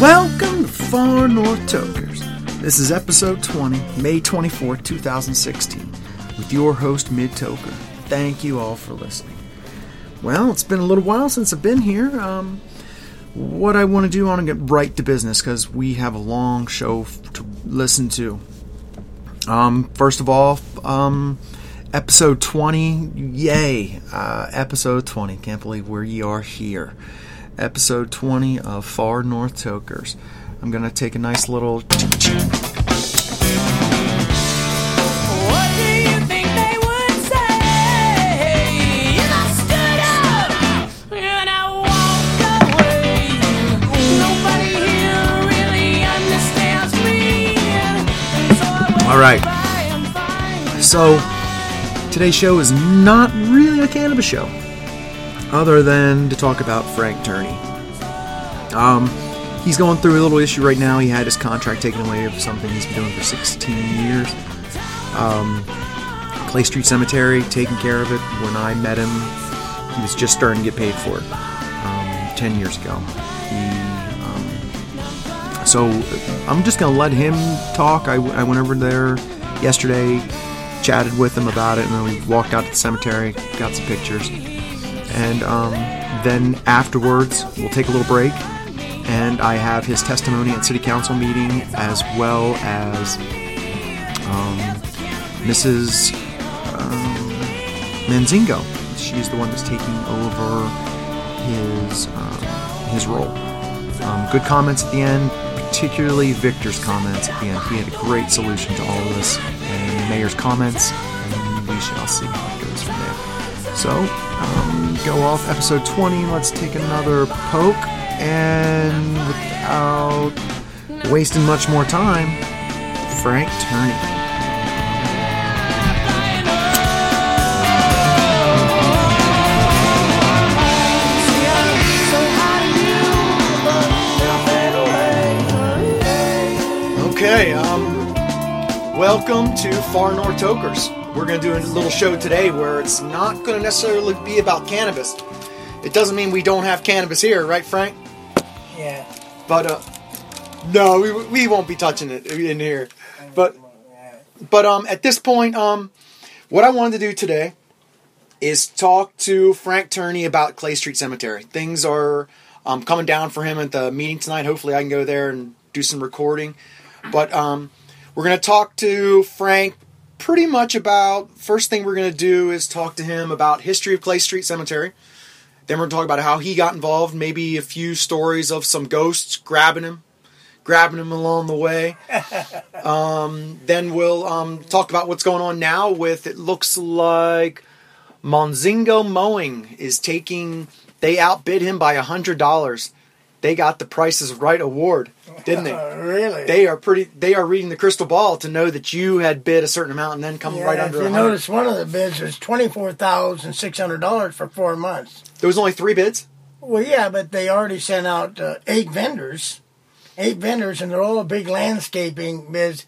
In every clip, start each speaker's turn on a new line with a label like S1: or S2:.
S1: Welcome to Far North Tokers. This is episode 20, May 24, 2016, with your host, Mid Toker. Thank you all for listening. Well, it's been a little while since I've been here. Um, what I want to do, I want to get right to business because we have a long show to listen to. Um, first of all, um, episode 20, yay! Uh, episode 20, can't believe where you are here episode 20 of Far North Tokers. I'm going to take a nice little.
S2: What do you think they would say if I stood up and I walked away? Nobody here really understands me, so I went
S1: All right.
S2: by and find
S1: So, today's show is not really a cannabis show, other than to talk about Frank Turney. Um, he's going through a little issue right now. He had his contract taken away of something he's been doing for 16 years. Um, Clay Street Cemetery, taking care of it. When I met him, he was just starting to get paid for it. Um, 10 years ago. He, um, so I'm just gonna let him talk. I, I went over there yesterday, chatted with him about it, and then we walked out to the cemetery, got some pictures, and um, then afterwards we'll take a little break, and I have his testimony at city council meeting as well as um, Mrs. Um, Monzingo. She's the one that's taking over his um, his role. Um, good comments at the end, particularly Victor's comments at the end. He had a great solution to all of this, and the mayor's comments, and we shall see how it goes from there. So, um, go off episode 20. Let's take another poke, and without wasting much more time, Frank Turney. Okay, um, welcome to Far North Tokers. We're going to do a little show today where it's not going to necessarily be about cannabis. It doesn't mean we don't have cannabis here, right, Frank?
S3: Yeah.
S1: But uh, no, we, we won't be touching it in here. But but um, at this point, um, what I wanted to do today is talk to Frank Turney about Clay Street Cemetery. Things are um, coming down for him at the meeting tonight. Hopefully, I can go there and do some recording. But um, we're going to talk to Frank pretty much about. First thing we're going to do is talk to him about history of Clay Street Cemetery. Then we're going to talk about how he got involved. Maybe a few stories of some ghosts grabbing him, grabbing him along the way. um, then we'll um, talk about what's going on now with. It looks like Monzingo Mowing is taking. They outbid him by a hundred dollars. They got the Prices Right award, didn't they?
S3: Uh, really?
S1: They are pretty. They are reading the crystal ball to know that you had bid a certain amount and then come
S3: yeah,
S1: right
S3: if
S1: under.
S3: you
S1: 100.
S3: notice, one of the bids was twenty four thousand six hundred dollars for four months.
S1: There was only three bids.
S3: Well, yeah, but they already sent out uh, eight vendors, eight vendors, and they're all big landscaping bids.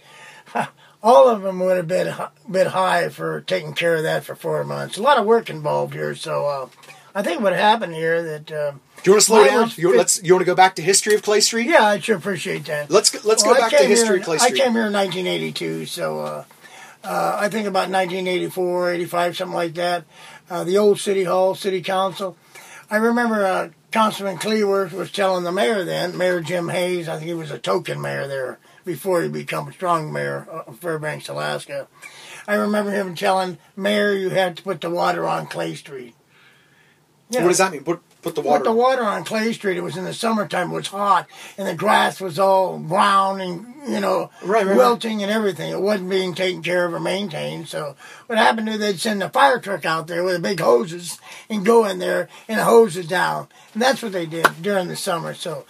S3: All of them would have been bid high for taking care of that for four months. A lot of work involved here, so uh, I think what happened here that uh,
S1: Do you want to slow down?
S3: was
S1: You, let's. You want to go back to history of Clay Street?
S3: yeah, I sure appreciate that.
S1: Let's go- let's
S3: Well,
S1: go back to history of Clay Street.
S3: I came here in 1982, so uh, uh, I think about 1984, 85, something like that. Uh, the old city hall, city council. I remember uh, Councilman Cleworth was telling the mayor then, Mayor Jim Hayes. I think he was a token mayor there before he became a strong mayor of Fairbanks, Alaska. I remember him telling Mayor you had to put the water on Clay Street. Yeah.
S1: What does that mean? Put put the
S3: Put
S1: water.
S3: the water on Clay Street. It was in the summertime. It was hot, and the grass was all brown and you know
S1: Right, right, right.
S3: wilting and everything. It wasn't being taken care of or maintained. So what happened is they'd send a fire truck out there with the big hoses and go in there and hose it down, and that's what they did during the summer. So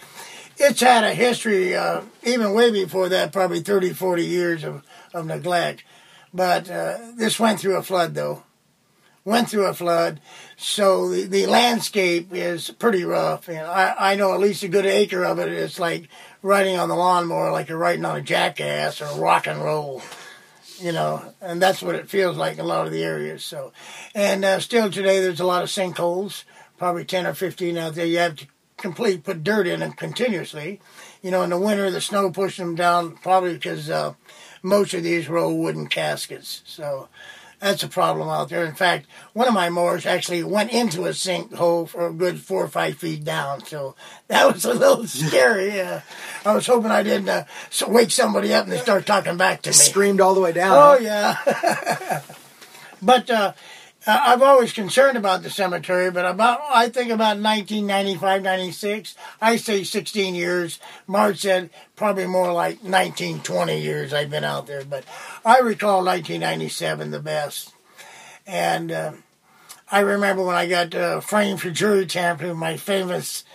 S3: it's had a history, uh, even way before that, probably 30, 40 years of, of neglect. But uh, this went through a flood, though. Went through a flood, so the, the landscape is pretty rough. And I, I know at least a good acre of it is like riding on the lawnmower, like you're riding on a jackass or rock and roll you know, and that's what it feels like in a lot of the areas. So, and uh, still today, there's a lot of sinkholes, probably ten or fifteen out there. You have to complete, put dirt in them continuously. You know, in the winter, the snow pushed them down, probably because uh, most of these were old wooden caskets. So that's a problem out there. In fact, one of my mowers actually went into a sinkhole for a good four or five feet down. So that was a little scary. Uh, I was hoping I didn't uh, wake somebody up and they start talking back to me.
S1: Screamed all the way down.
S3: Oh yeah. but uh, I've always concerned about the cemetery. But about I think about 1995, 96. I say 16 years. Marge said probably more like 19, 20 years I've been out there. But I recall 1997 the best. And uh, I remember when I got uh, framed for jury tampering, my famous,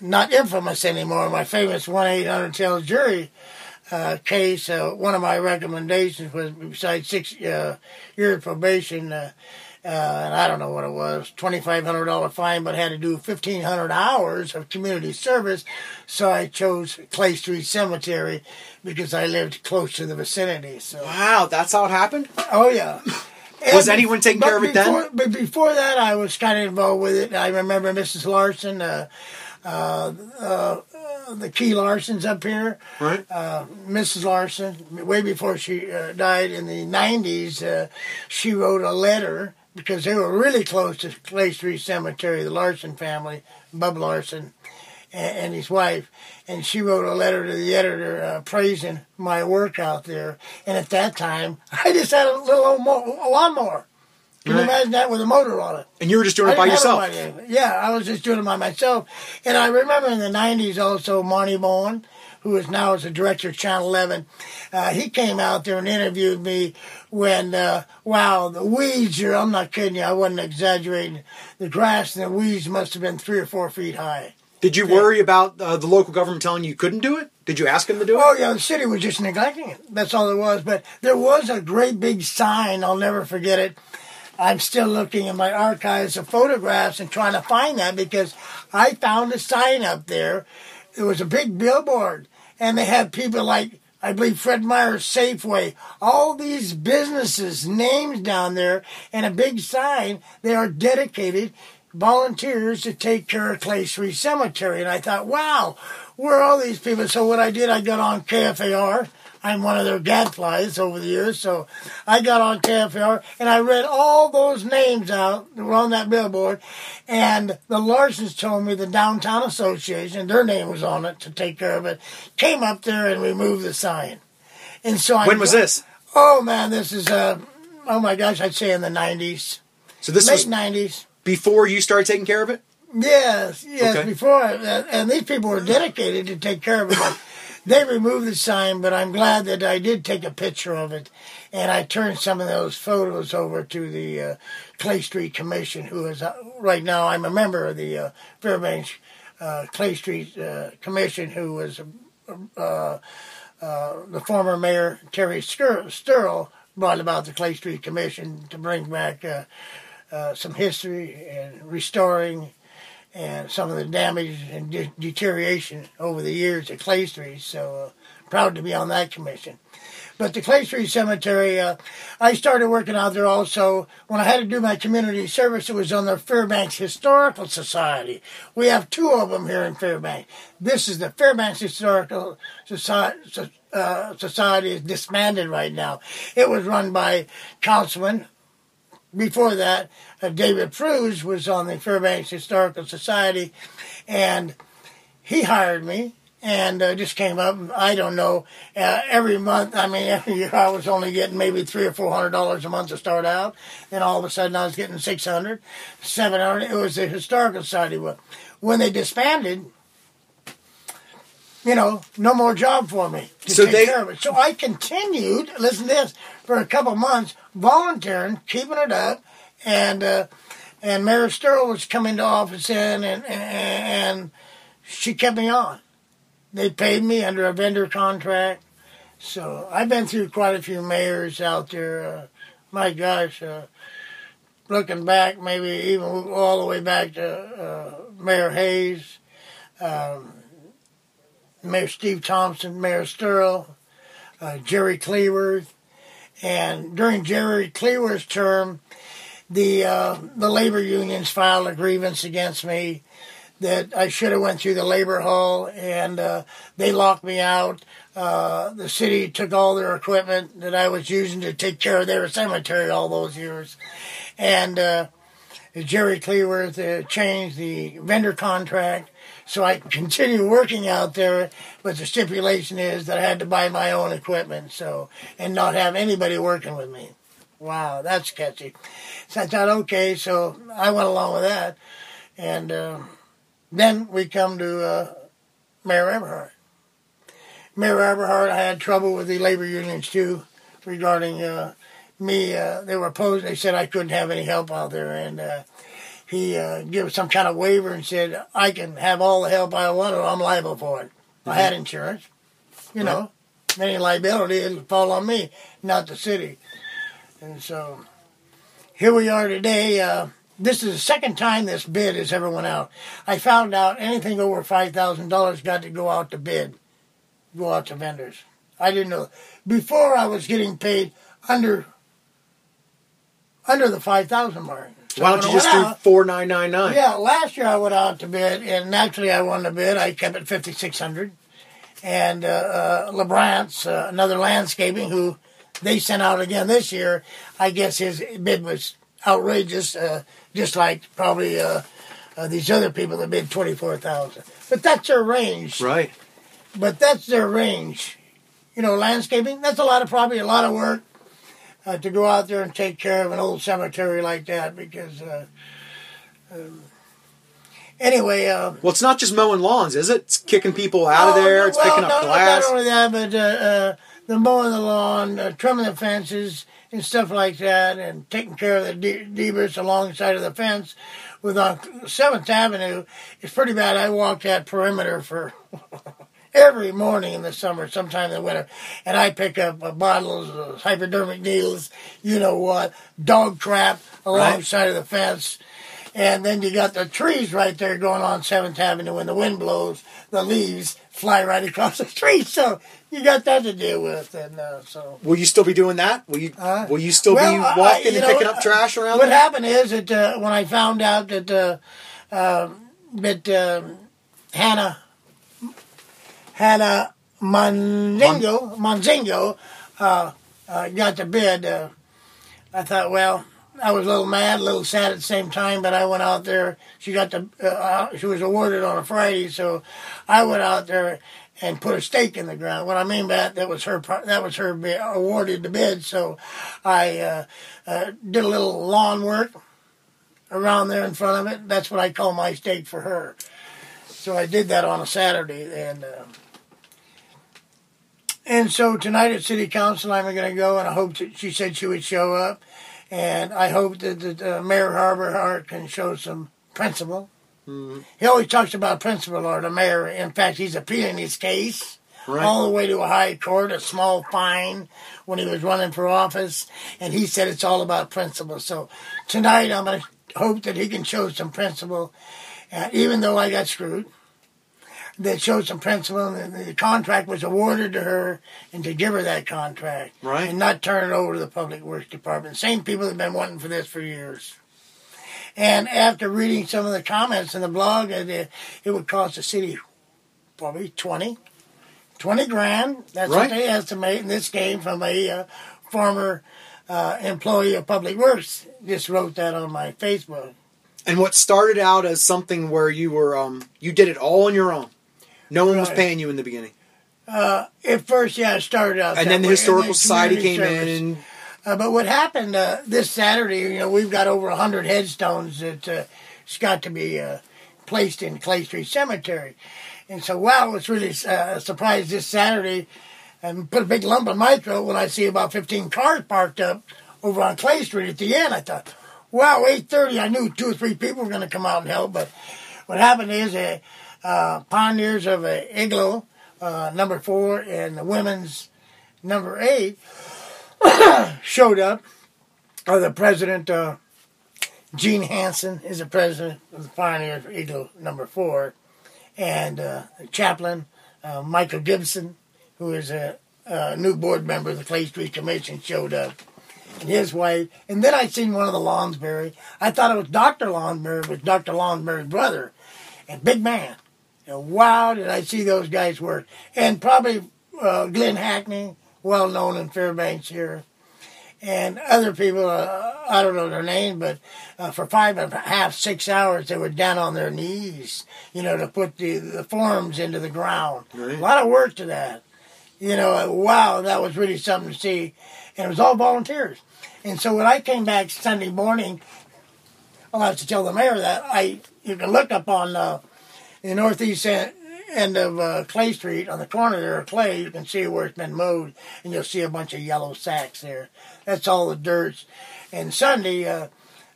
S3: not infamous anymore, my famous 1 800 tell jury uh, case, uh, one of my recommendations was besides six uh, years probation, uh, and I don't know what it was, twenty five hundred dollar fine, but had to do fifteen hundred hours of community service. So I chose Clay Street Cemetery because I lived close to the vicinity. So
S1: Wow, that's how it happened?
S3: oh yeah.
S1: Was anyone taking care of it then?
S3: before, But before that, I was kind of involved with it. I remember Mrs. Larson, uh, uh, uh, the Key Larsons up here.
S1: Right.
S3: Uh, Mrs. Larson, way before she uh, died in the 90s, uh, she wrote a letter because they were really close to Clay Street Cemetery, the Larson family, Bub Larson, and, and his wife. And she wrote a letter to the editor uh, praising my work out there. And at that time, I just had a little old mo- a lawnmower. Can you
S1: Right.
S3: imagine that with a motor on it?
S1: And you were just doing it by yourself.
S3: Yeah, I was just doing it by myself. And I remember in the 90s also Monty Bowen, who is now as the director of Channel 11, uh, he came out there and interviewed me when, uh, wow, the weeds here, I'm not kidding you, I wasn't exaggerating. The grass and the weeds must have been three or four feet high.
S1: Did you worry about uh, the local government telling you you couldn't do it? Did you ask them to do it?
S3: Oh yeah, the city was just neglecting it. That's all there was. But there was a great big sign. I'll never forget it. I'm still looking in my archives of photographs and trying to find that because I found a sign up there. It was a big billboard, and they had people like I believe Fred Meyer, Safeway, all these businesses, names down there, and a big sign. They are dedicated volunteers to take care of Clay Street Cemetery. And I thought, wow, where are all these people? So what I did, I got on KFAR. I'm one of their gadflies over the years, so I got on KFAR and I read all those names out that were on that billboard. And the Larsons told me the Downtown Association, their name was on it to take care of it, came up there and removed the sign. And so I
S1: when was this?
S3: Oh man, this is uh, oh my gosh, I'd say in the '90s,
S1: So this
S3: late
S1: was
S3: '90s.
S1: before you started taking care of it?
S3: Yes, yes.
S1: Okay.
S3: Before, and these people were dedicated to take care of it. They removed the sign, but I'm glad that I did take a picture of it, and I turned some of those photos over to the uh, Clay Street Commission, who is uh, right now I'm a member of the uh, Fairbanks uh, Clay Street uh, Commission, who was uh, the former mayor Terry Stur- Strle brought about the Clay Street Commission to bring back some history and restoring and some of the damage and de- deterioration over the years at Clay Street. So uh, proud to be on that commission. But the Clay Street Cemetery, uh, I started working out there also when I had to do my community service. It was on the Fairbanks Historical Society. We have two of them here in Fairbanks. This is the Fairbanks Historical Society. Uh, society is disbanded right now. It was run by Councilman before that, uh, David Pruse was on the Fairbanks Historical Society, and he hired me and uh, just came up. I don't know. Uh, every month, I mean, every year I was only getting maybe three or four hundred dollars a month to start out. Then all of a sudden I was getting six hundred, seven hundred. It was the Historical Society. When they disbanded, you know, no more job for me to
S1: So
S3: take
S1: they-
S3: care of it. So I continued, listen to this, for a couple months, volunteering, keeping it up, and uh, and Mayor Strle was coming to office in, and, and and she kept me on. They paid me under a vendor contract, so I've been through quite a few mayors out there. Uh, my gosh, uh, looking back, maybe even all the way back to uh, Mayor Hayes. Um, Mayor Steve Thompson, Mayor Strle, uh, Jerry Cleworth, and during Jerry Cleworth's term, the uh, the labor unions filed a grievance against me. that I should have went through the labor hall, and uh, they locked me out. Uh, the city took all their equipment that I was using to take care of their cemetery all those years, and uh, Jerry Cleworth uh, changed the vendor contract. So I can continue working out there, but the stipulation is that I had to buy my own equipment, so and not have anybody working with me. Wow, that's catchy. So I thought, okay, so I went along with that, and uh, then we come to uh, Mayor Eberhart. Mayor Eberhart, I had trouble with the labor unions too regarding uh, me. Uh, they were opposed. They said I couldn't have any help out there, and uh, he uh, gave some kind of waiver and said I can have all the help I want, or I'm liable for it. I had insurance, you know. Any liability it'll fall on me, not the city. And so here we are today. Uh, this is the second time this bid has ever went out. I found out anything over five thousand dollars got to go out to bid, go out to vendors. I didn't know before. I was getting paid under under the five thousand mark.
S1: Why don't you just do four nine nine nine?
S3: yeah, last year I went out to bid, and naturally I won the bid. I kept it fifty six hundred, and uh, uh, LeBrant's uh, another landscaping who they sent out again this year. I guess his bid was outrageous, uh, just like probably uh, uh, these other people that bid twenty four thousand. But that's their range.
S1: Right.
S3: But that's their range. You know, landscaping. That's a lot of probably a lot of work. Uh, to go out there and take care of an old cemetery like that because uh, um, anyway uh,
S1: Well, it's not just mowing lawns, is it? It's kicking people out of
S3: Oh,
S1: there.
S3: no,
S1: It's
S3: well,
S1: picking up
S3: no,
S1: glass.
S3: Not only that, but uh, uh, the mowing the lawn, uh, trimming the fences, and stuff like that, and taking care of the de- debris alongside of the fence. With on Seventh Avenue, it's pretty bad. I walked that perimeter for every morning in the summer, sometime in the winter, and I pick up uh, bottles, uh, hypodermic needles, you know what, dog crap alongside of the fence. And then you got the trees right there going on Seventh Avenue. When the wind blows, the leaves fly right across the street. So you got that to deal with, and uh, so.
S1: Will you still be doing that? Will you?
S3: Uh,
S1: will you still
S3: well,
S1: be walking and
S3: know,
S1: picking up trash around
S3: What
S1: there?
S3: happened is that uh, when I found out that uh, um that um, Hannah Hannah Monzingo Monzingo uh, uh, got the bid, uh, I thought, well, I was a little mad, a little sad at the same time. But I went out there. She got the uh, uh, she was awarded on a Friday, so I went out there and put a stake in the ground. What I mean by that, that was her that was her bid, awarded the bid. So I uh, uh, did a little lawn work around there in front of it. That's what I call my stake for her. So I did that on a Saturday, and uh, and so tonight at City Council, I'm going to go, and I hope that she said she would show up, and I hope that, that uh, Mayor Eberhart can show some principle. He always talks about principle, or the mayor. In fact, he's appealing his case
S1: Right.
S3: all the way to a high court, a small fine when he was running for office, and he said it's all about principle. So tonight, I'm going to hope that he can show some principle, uh, even though I got screwed. That showed some principle, and the, contract was awarded to her, and to give her that contract,
S1: Right.
S3: and not turn it over to the Public Works Department. Same people that have been wanting for this for years. And after reading some of the comments in the blog, it, it would cost the city probably 20, 20 grand. That's
S1: Right.
S3: what they estimate. And this came from a uh, former uh, employee of Public Works. Just wrote that on my Facebook.
S1: And what started out as something where you were, um, you did it all on your own. No one was paying you in the beginning,
S3: Uh, at first, yeah, it started out.
S1: and then the
S3: way,
S1: historical
S3: then
S1: society came
S3: community
S1: in,
S3: Uh, but what happened uh, this Saturday, you know, we've got over 100 headstones that uh, has got to be uh, placed in Clay Street Cemetery. And so, wow, it was really uh, a surprise this Saturday and put a big lump in my throat when I see about 15 cars parked up over on Clay Street at the end. I thought, wow, 8.30, I knew two or three people were going to come out and help. But what happened is uh, uh, Pioneers of uh, Igloo, uh, number four, and the women's number eight, showed up. Or the president, uh, Gene Hansen, is the president of the Pioneers of Igloo number four, and uh, chaplain, uh, Michael Gibson, who is a, a new board member of the Clay Street Commission, showed up, and his wife. And then I seen one of the Lonsberry. I thought it was Dr. Lonsberry, was Dr. Lonsberry's brother. and big man. And wow, did I see those guys work. And probably uh, Glenn Hackney, well known in Fairbanks here, and other people, uh, I don't know their name, but uh, for five and a half, six hours, they were down on their knees, you know, to put the, the forms into the ground.
S1: Right.
S3: A lot of work to that. You know, wow, that was really something to see. And it was all volunteers. And so when I came back Sunday morning, I'll have to tell the mayor that I you can look up on uh, the northeast end, end of uh, Clay Street on the corner there of Clay. You can see where it's been mowed, and you'll see a bunch of yellow sacks there. That's all the dirt. And Sunday, uh,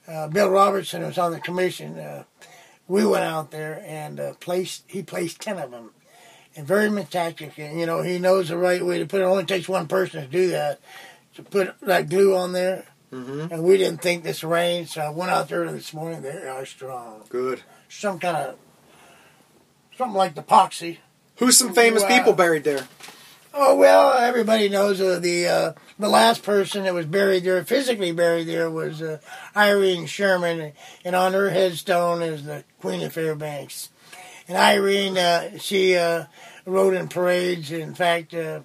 S3: uh, Bill Robertson was on the commission. Uh, we went out there and uh, placed. He placed ten of them, and very meticulous. And you know, he knows the right way to put it. It only takes one person to do that. To put that glue on there,
S1: Mm-hmm.
S3: and we didn't think this rain, so I went out there this morning. They are strong.
S1: Good.
S3: Some kind of something like the epoxy.
S1: Who's some famous
S3: Wow.
S1: people buried there?
S3: Oh well, everybody knows uh, the uh, the last person that was buried there, physically buried there, was uh, Irene Sherman, and on her headstone is the Queen of Fairbanks. And Irene, uh, she uh, rode in parades. In fact, uh,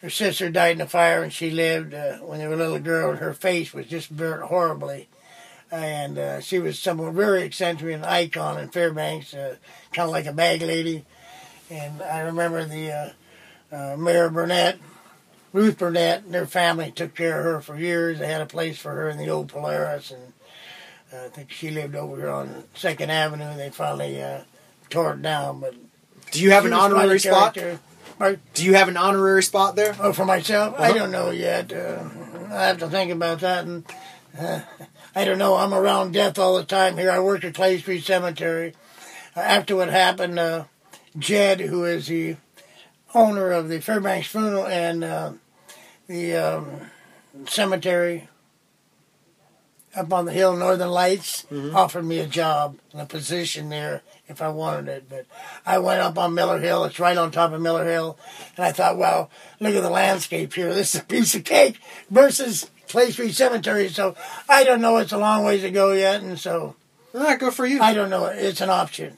S3: her sister died in a fire, and she lived uh, when they were a little girl. Her face was just burnt horribly, and uh, she was someone very eccentric, an icon in Fairbanks, uh, kind of like a bag lady. And I remember the uh, uh, Mayor Burnett, Ruth Burnett, and their family took care of her for years. They had a place for her in the old Polaris, and uh, I think she lived over here on Second Avenue. They finally uh, tore it down, but
S1: Do you have an
S3: was quite a
S1: honorary spot? Do you have an honorary spot there?
S3: Oh, for myself, I
S1: Uh-huh.
S3: don't know yet. Uh, I have to think about that, and I don't know. I'm around death all the time here. I work at Clay Street Cemetery. Uh, after what happened, uh, Jed, who is the owner of the Fairbanks Funeral and uh, the um, cemetery up on the hill, Northern Lights, offered me a job and a position there if I wanted it. But I went up on Miller Hill. It's right on top of Miller Hill. And I thought, well, look at the landscape here. This is a piece of cake versus Clay Street Cemetery. So I don't know. It's a long ways to go yet. And so
S1: Ah, good for you.
S3: I don't know. It's an option.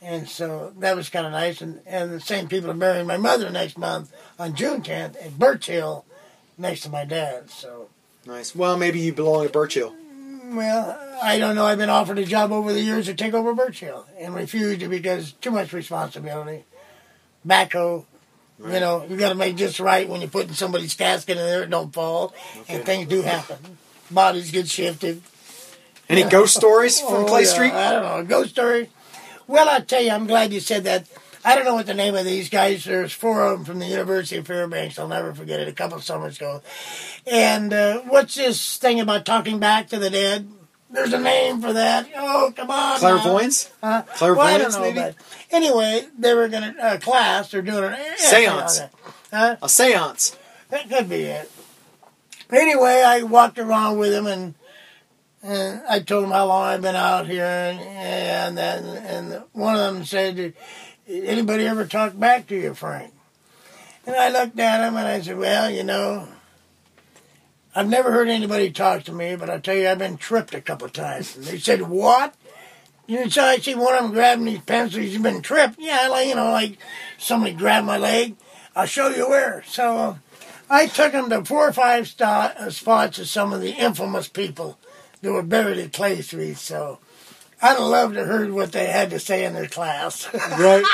S3: And so that was kind of nice. And, and the same people are burying my mother next month on June 10th at Birch Hill next to my dad. So,
S1: Nice. Well, maybe you belong at Birch Hill.
S3: well, I don't know. I've been offered a job over the years to take over Birch Hill and refused it because too much responsibility. Backhoe. You know, you got to make just right when you're putting somebody's casket in there, it don't fall. And things do happen. Bodies get shifted.
S1: Any ghost stories from
S3: Oh,
S1: Clay
S3: yeah,
S1: Street?
S3: I don't know. A ghost story? Well, I tell you, I'm glad you said that. I don't know what the name of these guys. There's four of them from the University of Fairbanks. I'll never forget it. A couple of summers ago. And uh, what's this thing about talking back to the dead? There's a name for that. Oh, come on.
S1: Clairvoyance?
S3: Uh,
S1: Clairvoyance,
S3: well, I don't know,
S1: maybe?
S3: but anyway, they were going to uh, class. They're doing an
S1: Seance.
S3: Huh?
S1: A seance.
S3: That could be it. Anyway, I walked around with him and and I told him how long I've been out here, and and then and one of them said, "Did "Anybody ever talk back to you, Frank?" And I looked at him and I said, "Well, you know, I've never heard anybody talk to me, but I tell you, I've been tripped a couple of times." And they said, "What?" You know, so I see one of them grabbing these pencils. He's been tripped. Yeah, like you know, like somebody grabbed my leg. I'll show you where. So I took him to four or five sta- uh, spots of some of the infamous people that were buried at Clay Street. So I'd have loved to heard what they had to say in their class.
S1: Right.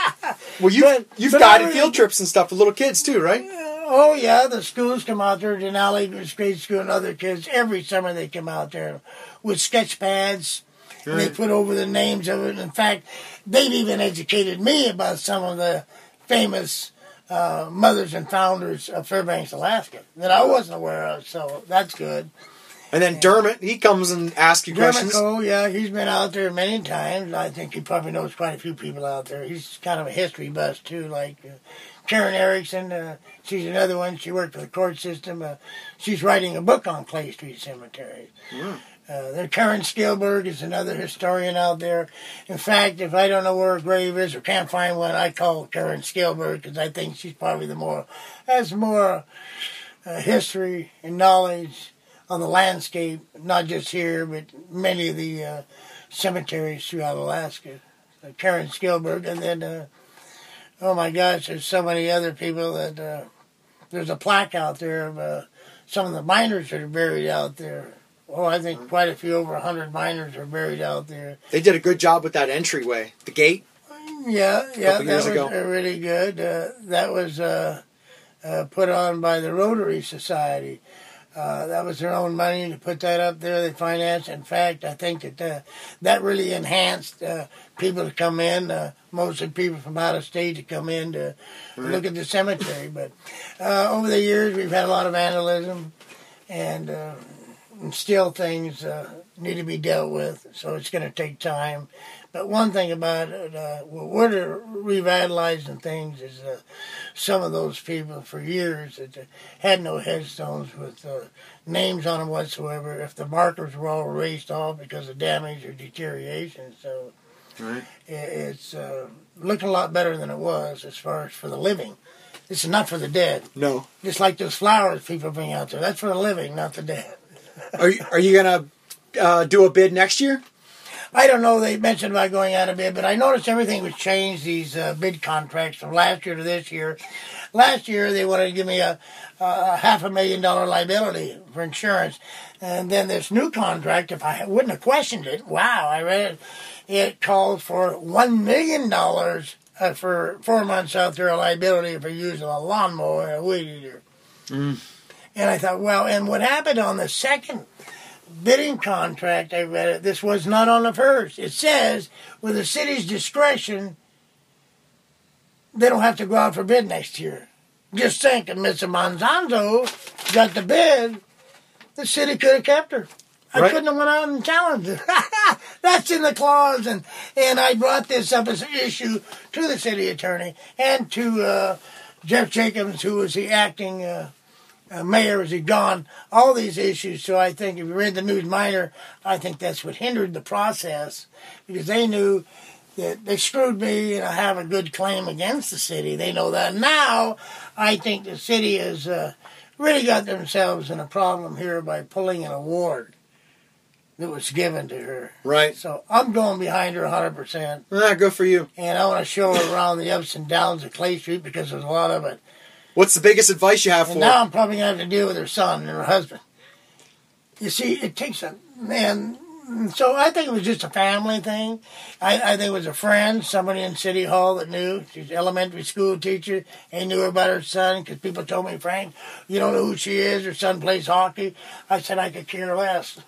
S1: well, you
S3: But-
S1: you've
S3: but
S1: guided field trips and stuff for little kids too, right?
S3: Oh yeah, the schools come out there. Denali Grade School and other kids every summer they come out there with sketch pads. And they put over the names of it. In fact, they've even educated me about some of the famous uh, mothers and founders of Fairbanks, Alaska that I wasn't aware of. So that's good.
S1: And then Dermot, he comes and asks you questions.
S3: Grimico, yeah, he's been out there many times. I think he probably knows quite a few people out there. He's kind of a history buff too, like uh, Karen Erickson. Uh, she's another one. She worked for the court system. Uh, she's writing a book on Clay Street Cemetery. Uh, there, Karen Skilberg is another historian out there. In fact, if I don't know where a grave is or can't find one, I call Karen Skilberg because I think she's probably the more has more uh, history and knowledge on the landscape, not just here, but many of the uh, cemeteries throughout Alaska. uh, Karen Skilberg, and then uh, oh my gosh, there's so many other people that uh, there's a plaque out there of uh, some of the miners that are buried out there. Oh, I think quite a few over a hundred miners are buried out there.
S1: They did a good job with that entryway, the gate.
S3: Yeah, yeah, that was
S1: ago.
S3: uh, really good. Uh, that was uh, uh, put on by the Rotary Society. Uh, that was their own money to put that up there. They financed. In fact, I think that uh, that really enhanced uh, people to come in, uh, mostly people from out of state to come in to look at the cemetery. But uh, over the years, we've had a lot of vandalism, and, uh, and still things uh, need to be dealt with. So it's going to take time. But one thing about it, uh, what we're revitalizing things is uh, some of those people for years that uh, had no headstones with uh, names on them whatsoever. If the markers were all erased off because of damage or deterioration, so
S1: Right.
S3: it's uh, looking a lot better than it was as far as for the living. This is not for the dead.
S1: No.
S3: Just like those flowers people bring out there. That's for the living, not the dead.
S1: Are you, are you gonna uh, do a bid next year?
S3: I don't know. They mentioned about going out of bid, but I noticed everything was changed. These uh, bid contracts from last year to this year. Last year they wanted to give me a, a half a million dollar liability for insurance, and then this new contract, if I wouldn't have questioned it, wow, I read it. It called for one million dollars uh, for four months out there of liability for using a lawnmower and a weed eater. And I thought, well, and what happened on the second bidding contract, I read it. This was not on the first. It says, with the city's discretion, they don't have to go out for bid next year. Just think, if Mr. Monzingo got the bid, the city could have kept her. I
S1: Right.
S3: couldn't have went out and challenged her. That's in the clause, and and I brought this up as an issue to the city attorney and to uh, Jeff Jacobs, who was the acting uh, uh, mayor as he gone, all these issues. So I think if you read the News Miner, I think that's what hindered the process because they knew that they screwed me and I have a good claim against the city. They know that now. I think the city has uh, really got themselves in a problem here by pulling an award that was given to her.
S1: Right.
S3: So I'm going behind her 100%.
S1: Ah, good for you.
S3: And I want to show her around the ups and downs of Clay Street because there's a lot of it.
S1: What's the biggest advice you have
S3: And
S1: for?
S3: now I'm probably going to have to deal with her son and her husband. You see, it takes a man. So I think it was just a family thing. I, I think it was a friend, somebody in City Hall that knew. She's an elementary school teacher and knew about her son because people told me, Frank, you don't know who she is. Her son plays hockey. I said I could care less.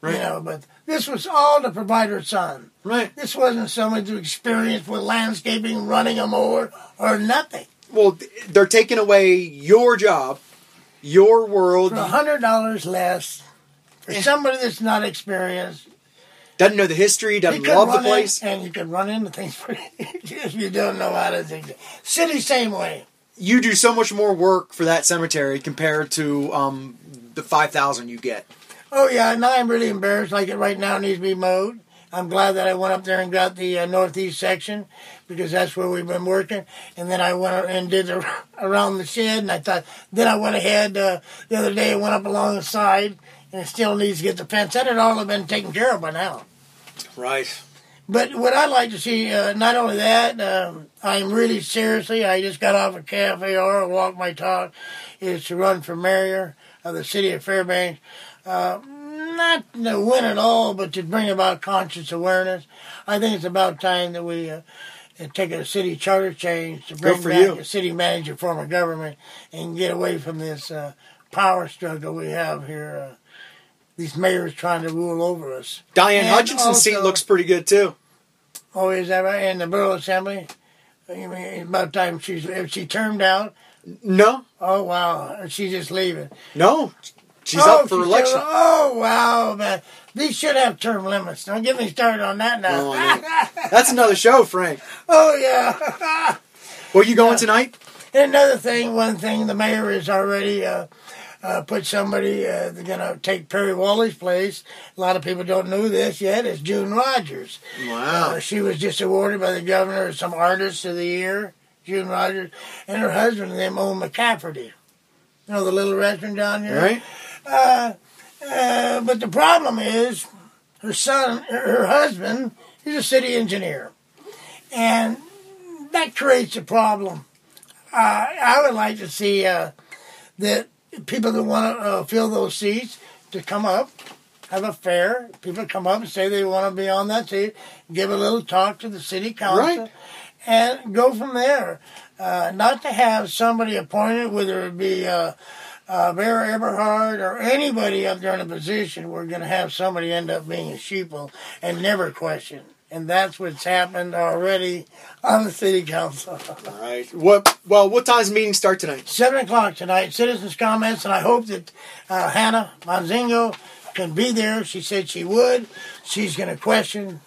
S1: Right.
S3: You know, but this was all to provide her son.
S1: Right.
S3: This wasn't someone to experience with landscaping, running a mower, or nothing.
S1: Well, they're taking away your job, your world.
S3: for a hundred dollars less for somebody that's not experienced.
S1: Doesn't know the history. Doesn't love the
S3: run in,
S1: place.
S3: and you can run into things if you don't know how to think. City same way.
S1: You do so much more work for that cemetery compared to um, the five thousand you get.
S3: Oh yeah, now I'm really embarrassed. Like it right now needs to be mowed. I'm glad that I went up there and got the uh, northeast section because that's where we've been working. And then I went and did the, around the shed, and I thought. Then I went ahead uh, the other day. I went up along the side, and it still needs to get the fence. That had all have been taken care of by now.
S1: Right.
S3: But what I'd like to see, uh, not only that, um, I'm really seriously, I just got off a cafe or walk my talk, is to run for mayor of the city of Fairbanks. Uh, not to win it all, but to bring about conscious awareness. I think it's about time that we uh, take a city charter change to bring back
S1: you.
S3: a city manager form of government and get away from this uh, power struggle we have here. Uh, these mayors trying to rule over us.
S1: Diane
S3: And
S1: Hutchison's seat looks pretty good too.
S3: Oh, is that right? In the borough assembly? You mean it's about time she's if she termed out?
S1: No,
S3: Oh wow, she's just leaving.
S1: no, she's
S3: oh,
S1: up for
S3: she's
S1: election.
S3: still- oh wow, man, these should have term limits. Don't get me started on that now.
S1: Oh, That's another show, Frank.
S3: oh yeah.
S1: Where you going tonight?
S3: And another thing, one thing, the mayor has already uh, uh, put somebody uh, they're gonna take Perry Walley's place. A lot of people don't know this yet. It's June Rogers.
S1: Wow.
S3: Uh, she was just awarded by the governor as some artist of the year, June Rogers, and her husband, them own McCafferty. You know the little restaurant down here.
S1: Right.
S3: Uh, but the problem is, her son, her husband, he's a city engineer, and that creates a problem. Uh, I would like to see uh, that people that want to uh, fill those seats to come up, have a fair. People come up and say they want to be on that seat, give a little talk to the city council,
S1: Right.
S3: and go from there. Uh, not to have somebody appointed, whether it be uh, Eberhart or anybody up there in a position, we're going to have somebody end up being a sheeple and never question. And that's what's happened already on the city council.
S1: All right. What? Well, what time's the meeting start tonight?
S3: Seven o'clock tonight, citizens' comments, and I hope that uh, Hannah Monzingo can be there. She said she would. She's going to question.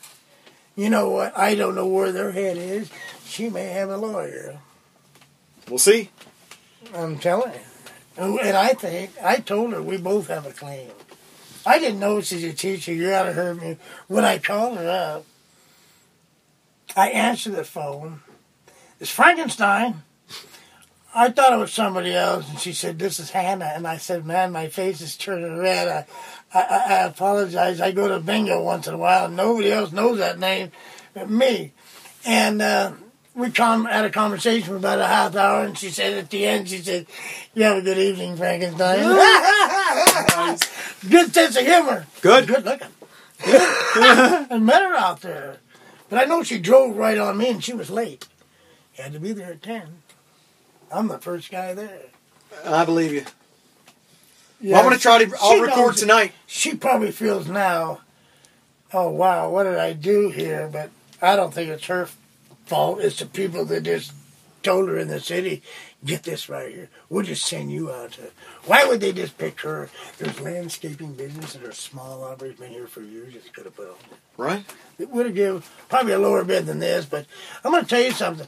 S3: You know what? I don't know where their head is. She may have a lawyer.
S1: We'll see.
S3: I'm telling you. And I think, I told her we both have a claim. I didn't know she's a teacher. You ought to heard me. When I called her up, I answered the phone. It's Frankenstein. I thought it was somebody else, and she said, "This is Hannah." And I said, "Man, my face is turning red. I, I, I apologize. I go to bingo once in a while, and nobody else knows that name but me." And uh, we come had a conversation for about a half hour, and she said at the end, she said, "You have a good evening, Frankenstein." good sense of humor.
S1: Good.
S3: Good looking. I met her out there, but I know she drove right on me, and she was late. Had to be there at ten. I'm the first guy there.
S1: I believe you.
S3: Yeah,
S1: Well, I'm gonna try to. I'll
S3: she
S1: record
S3: knows
S1: tonight.
S3: She probably feels now, oh wow, what did I do here? But I don't think it's her fault. It's the people that just told her in the city, get this right here. We'll just send you out to. Why would they just pick her? There's landscaping business that are small operators been here for years. Just could have put on.
S1: Right.
S3: It would have given probably a lower bid than this, but I'm going to tell you something.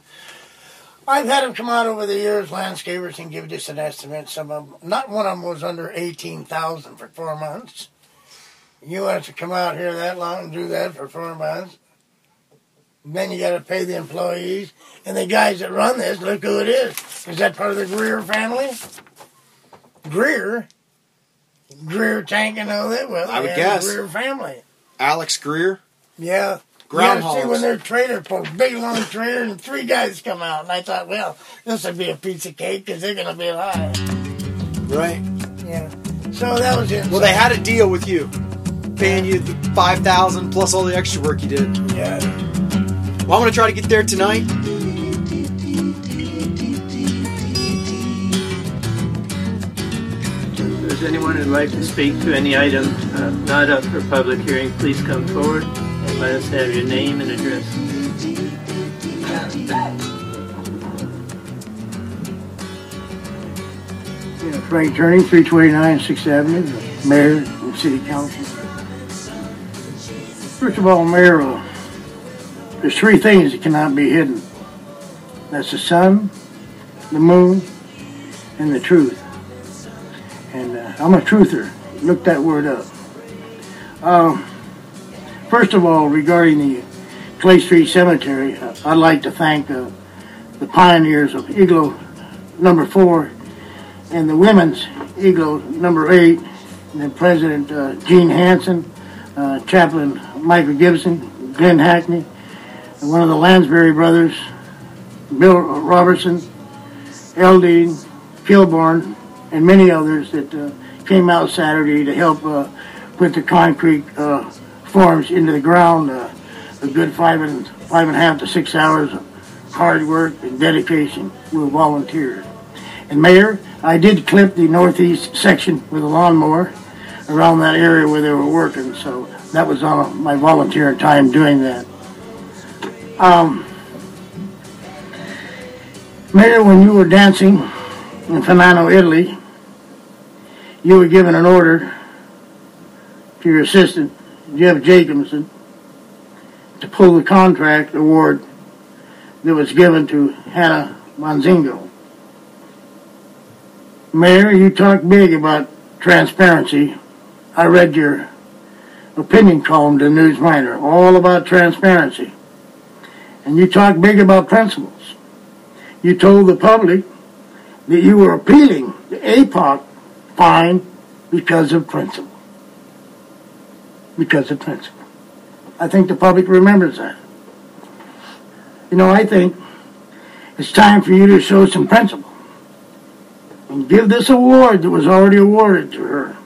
S3: I've had them come out over the years, landscapers, and give just an estimate. Some of them, not one of them was under eighteen thousand for four months. You want to come out here that long and do that for four months? Then you got to pay the employees and the guys that run this. Look who it is. Is that part of the Greer family? Greer, Greer Tank and all that. Well,
S1: I would guess.
S3: Greer family.
S1: Alex Greer.
S3: Yeah.
S1: Groundhogs.
S3: Yeah, see, when they're trailer post, big long trailer, and three guys come out, and I thought, well, this would be a piece of cake because they're going to be alive.
S1: Right.
S3: Yeah. So that was it.
S1: Well, they had a deal with you, paying you the five thousand plus all the extra work you did.
S3: Yeah.
S1: Well, I'm gonna try to get there tonight.
S4: Does anyone who'd like to speak to any item uh, not up for public hearing, please come forward and let us have your name and address.
S3: Yeah, Frank Turney, 329 6th Avenue, Mayor and City Council. First of all, Mayor, uh, there's three things that cannot be hidden. That's the sun, the moon, and the truth. And uh, I'm a truther. Look that word up. Um, first of all, regarding the Clay Street Cemetery, uh, I'd like to thank uh, the pioneers of Igloo number four and the women's Igloo number eight, and then President uh, Gene Hansen, uh, Chaplain Michael Gibson, Glenn Hackney, and one of the Lansbury brothers, Bill Robertson, Eldine, Kilborn, and many others that uh, came out Saturday to help uh, put the concrete uh, forms into the ground. Uh, a good five and five and a half to six hours of hard work and dedication with volunteers. And Mayor, I did clip the northeast section with a lawnmower around that area where they were working, so that was on my volunteer time doing that. Um, Mayor, when you were dancing in Fanano, Italy, you were given an order to your assistant, Jeff Jacobson, to pull the contract award that was given to Hannah Monzingo. Mayor, you talk big about transparency. I read your opinion column to News Miner, all about transparency. And you talk big about principles. You told the public that you were appealing the APOC fine because of principle. Because of principle. I think the public remembers that. You know, I think it's time for you to show some principle and give this award that was already awarded to her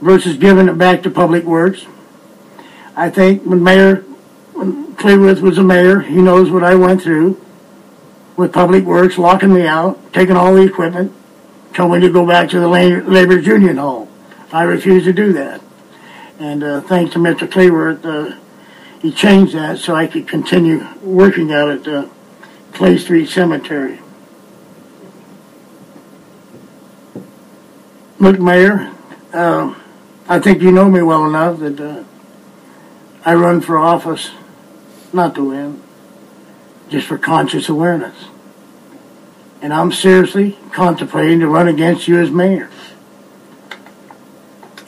S3: versus giving it back to Public Works. I think when Mayor when Cleworth was a mayor, he knows what I went through with Public Works locking me out, taking all the equipment, told me to go back to the La- Labor's Union Hall. I refused to do that. And uh, thanks to Mr. Cleworth, uh, he changed that so I could continue working out at uh, Clay Street Cemetery. Look, Mayor, uh, I think you know me well enough that uh, I run for office not to win, just for conscious awareness. And I'm seriously contemplating to run against you as mayor.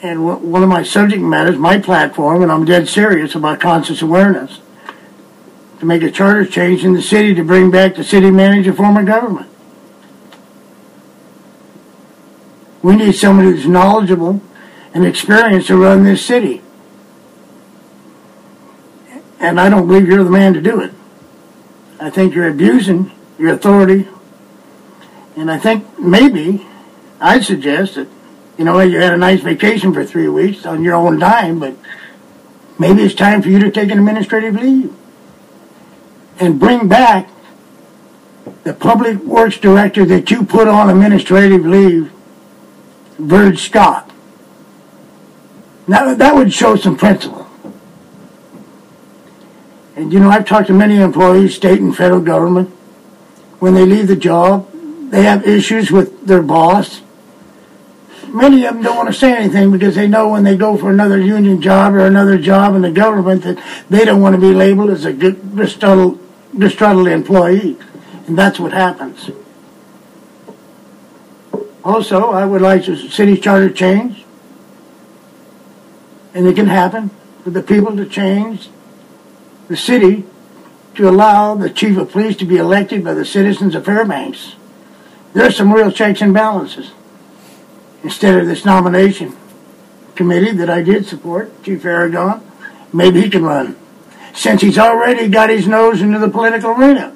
S3: And one of my subject matters, my platform, and I'm dead serious about conscious awareness, to make a charter change in the city to bring back the city manager form of government. We need somebody who's knowledgeable and experienced to run this city. And I don't believe you're the man to do it. I think you're abusing your authority. And I think maybe I'd suggest that, you know, you had a nice vacation for three weeks on your own dime, but maybe it's time for you to take an administrative leave and bring back the public works director that you put on administrative leave, Verge Scott. Now, that would show some principle. And you know, I've talked to many employees, state and federal government. When they leave the job, they have issues with their boss. Many of them don't want to say anything because they know when they go for another union job or another job in the government that they don't want to be labeled as a disgruntled, disgruntled employee. And that's what happens. Also, I would like the city charter change. And it can happen for the people to change the city to allow the chief of police to be elected by the citizens of Fairbanks. There's some real checks and balances. Instead of this nomination committee that I did support, Chief Aragon, maybe he can run. Since he's already got his nose into the political arena.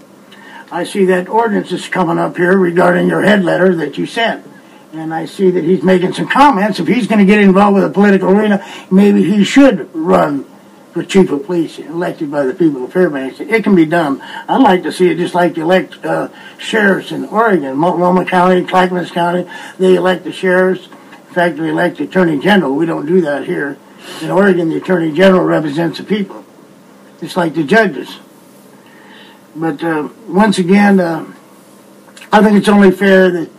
S3: I see that ordinance is coming up here regarding your head letter that you sent. And I see that he's making some comments. If he's going to get involved with the political arena, maybe he should run for chief of police elected by the people of Fairbanks. It can be done. I'd like to see it just like you elect uh, sheriffs in Oregon, Multnomah County, Clackamas County. They elect the sheriffs. In fact, they elect the attorney general. We don't do that here. In Oregon, the attorney general represents the people, just like the judges. But uh, once again, uh, I think it's only fair that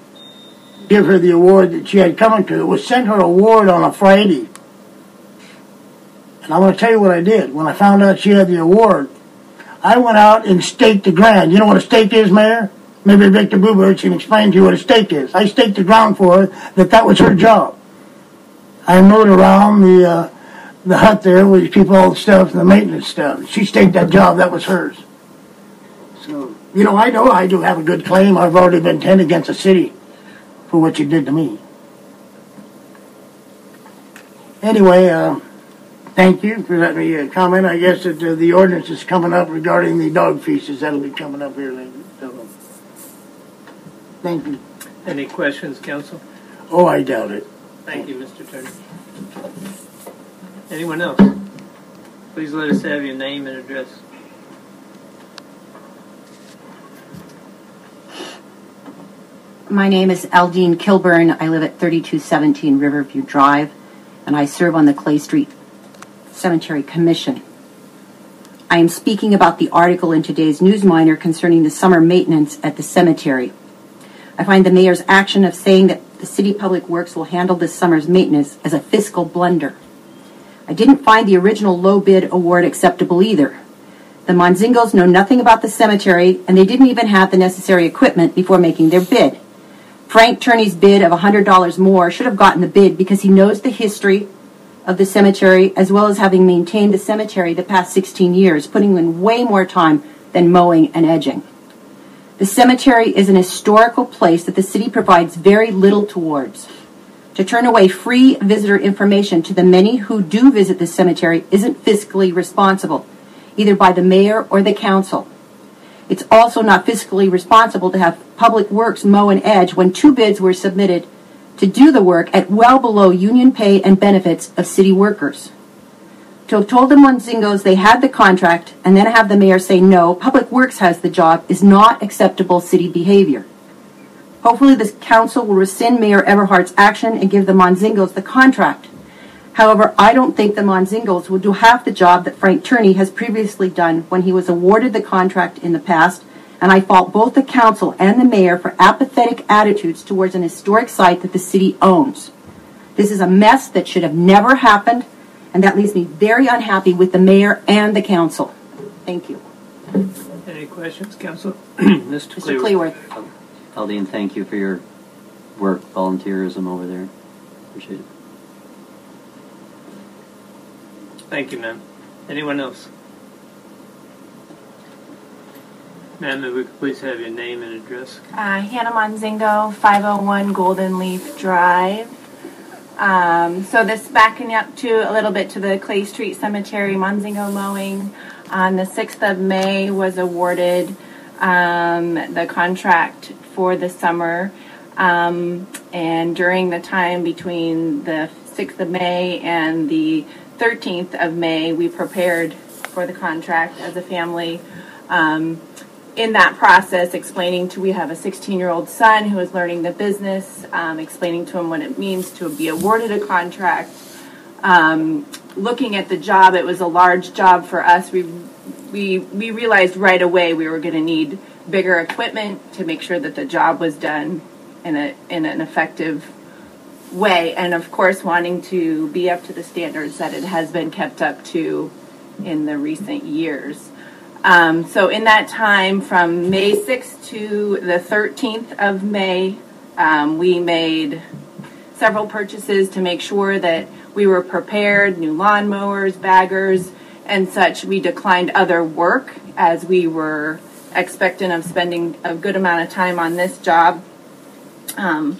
S3: give her the award that she had coming to. It was sent her award on a Friday. And I'm going to tell you what I did. When I found out she had the award, I went out and staked the ground. You know what a stake is, Mayor? Maybe Victor Bluebird can explain to you what a stake is. I staked the ground for her that that was her job. I mowed around the uh, the hut there with people all the stuff and the maintenance stuff. She staked that job. That was hers. So, you know, I know I do have a good claim. I've already been ten against the city for what you did to me. Anyway, uh, thank you for letting me uh, comment. I guess that uh, the ordinance is coming up regarding the dog feasts. That'll be coming up here later. So, thank you.
S4: Any questions, council?
S3: Oh, I doubt it.
S4: Thank you, Mr. Turney. Anyone else? Please let us have your name and address.
S5: My name is Aldine Kilburn. I live at 3217 Riverview Drive, and I serve on the Clay Street Cemetery Commission. I am speaking about the article in today's News Miner concerning the summer maintenance at the cemetery. I find the mayor's action of saying that the city public works will handle this summer's maintenance as a fiscal blunder. I didn't find the original low bid award acceptable either. The Monzingos know nothing about the cemetery, and they didn't even have the necessary equipment before making their bid. Frank Turney's bid of $100 more should have gotten the bid because he knows the history of the cemetery as well as having maintained the cemetery the past 16 years, putting in way more time than mowing and edging. The cemetery is an historical place that the city provides very little towards. To turn away free visitor information to the many who do visit the cemetery isn't fiscally responsible. either by the mayor or the council. It's also not fiscally responsible to have Public Works mow and edge when two bids were submitted to do the work at well below union pay and benefits of city workers. To have told the Monzingos they had the contract and then have the mayor say no, Public Works has the job is not acceptable city behavior. Hopefully, this council will rescind Mayor Eberhart's action and give the Monzingos the contract. However, I don't think the Monzingos will do half the job that Frank Turney has previously done when he was awarded the contract in the past, and I fault both the council and the mayor for apathetic attitudes towards an historic site that the city owns. This is a mess that should have never happened, and that leaves me very unhappy with the mayor and the council. Thank you.
S4: Any questions, council? Mr.
S5: Mr.
S4: Cleaver.
S5: Cleworth.
S6: Aldine, thank you for your work, volunteerism over there. Appreciate it.
S4: Thank you, ma'am. Anyone else? Ma'am, if we could please have your name and address.
S7: Uh, Hannah Monzingo, 501 Golden Leaf Drive. Um, so this backing up to a little bit to the Clay Street Cemetery Monzingo mowing. On the 6th of May was awarded um, the contract for the summer. Um, and during the time between the 6th of May and the 13th of May, we prepared for the contract as a family. Um, in that process, explaining to we have a 16 year old son who is learning the business, um, explaining to him what it means to be awarded a contract. Um, looking at the job, it was a large job for us. We we we realized right away we were going to need bigger equipment to make sure that the job was done in a in an effective way, and of course wanting to be up to the standards that it has been kept up to in the recent years. Um, so in that time, from May 6th to the 13th of May, um, we made several purchases to make sure that we were prepared, new lawnmowers, baggers, and such. We declined other work as we were expectant of spending a good amount of time on this job. Um,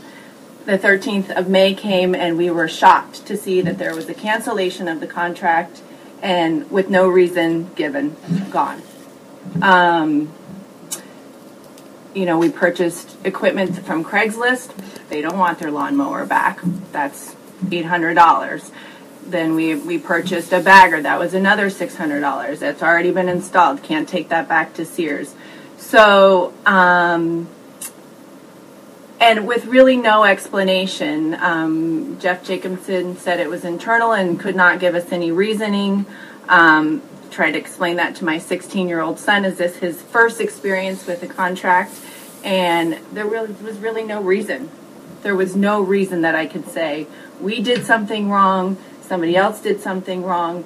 S7: the 13th of May came and we were shocked to see that there was a cancellation of the contract and with no reason given, gone. Um, you know, we purchased equipment from Craigslist. They don't want their lawnmower back. That's $800. Then we, we purchased a bagger. That was another $600. That's already been installed. Can't take that back to Sears. So, um, and with really no explanation, um, Jeff Jacobson said it was internal and could not give us any reasoning. Um, tried to explain that to my 16 year old son. Is this his first experience with a contract? And there really was really no reason. There was no reason that I could say we did something wrong, somebody else did something wrong.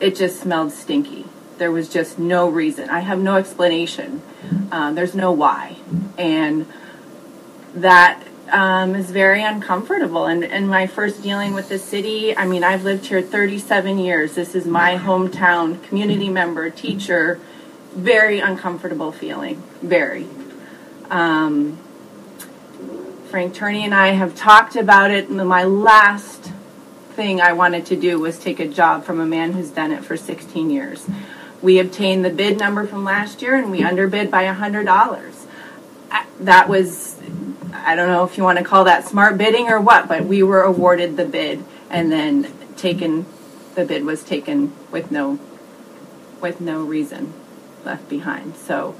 S7: It just smelled stinky. There was just no reason. I have no explanation. Um, there's no why, and that um, is very uncomfortable. And, and my first dealing with the city, I mean, I've lived here 37 years. This is my hometown, community member, teacher. Very uncomfortable feeling. Very. Um, Frank Turney and I have talked about it. My last thing I wanted to do was take a job from a man who's done it for 16 years. We obtained the bid number from last year and we underbid by $100. That was I don't know if you want to call that smart bidding or what, but we were awarded the bid and then taken, the bid was taken with no, with no reason left behind. So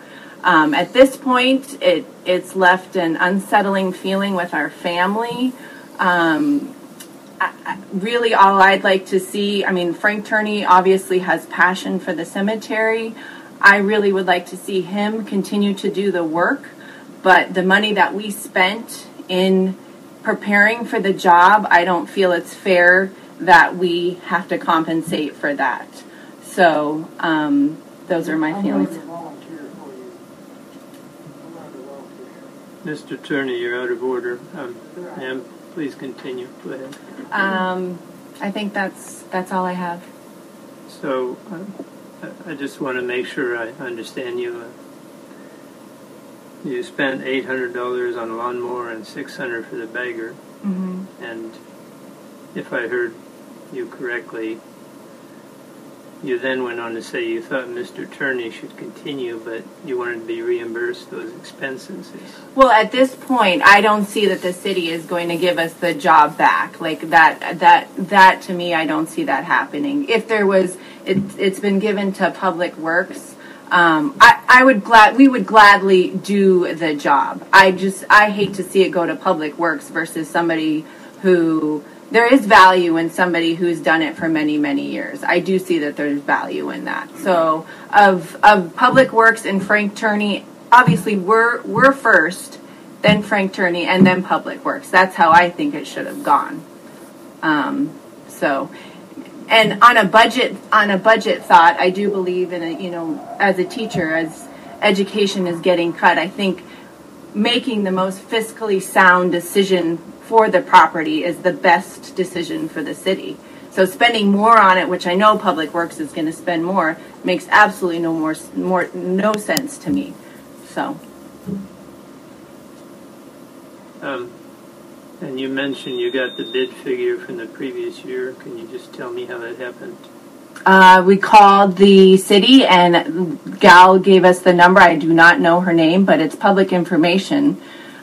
S7: um, at this point, it, it's left an unsettling feeling with our family. Um, I, I, really, all I'd like to see, I mean, Frank Turney obviously has passion for the cemetery. I really would like to see him continue to do the work but the money that we spent in preparing for the job, I don't feel it's fair that we have to compensate for that. So, um, those are my feelings.
S4: Mr. Turney, you're out of order. Um, ma'am, please continue. Go ahead.
S7: Um, I think that's that's all I have.
S4: So, um, I- I just want to make sure I understand you. Uh, You spent eight hundred dollars on a lawnmower and six hundred for the bagger,
S7: hmm
S4: and if I heard you correctly, You then went on to say you thought Mr. Turney should continue, but you wanted to be reimbursed those expenses.
S7: Well, at this point, I don't see that the city is going to give us the job back. Like that, that, that to me, I don't see that happening. If there was, it, it's been given to Public Works. Um, I, I would glad, we would gladly do the job. I just, I hate to see it go to Public Works versus somebody who, there is value in somebody who's done it for many, many years. I do see that there's value in that. So of, of Public Works and Frank Turney, obviously we're, we're first, then Frank Turney, and then Public Works. That's how I think it should have gone. Um, so, and on a budget, on a budget thought, I do believe in a, you know, as a teacher, as education is getting cut, I think making the most fiscally sound decision for the property is the best decision for the city. So spending more on it, which I know Public Works is going to spend more, makes absolutely no more, more no sense to me. So.
S4: Um, and you mentioned you got the bid figure from the previous year. Can you just tell me how that happened?
S7: Uh, we called the city and Gal gave us the number. I do not know her name, but it's public information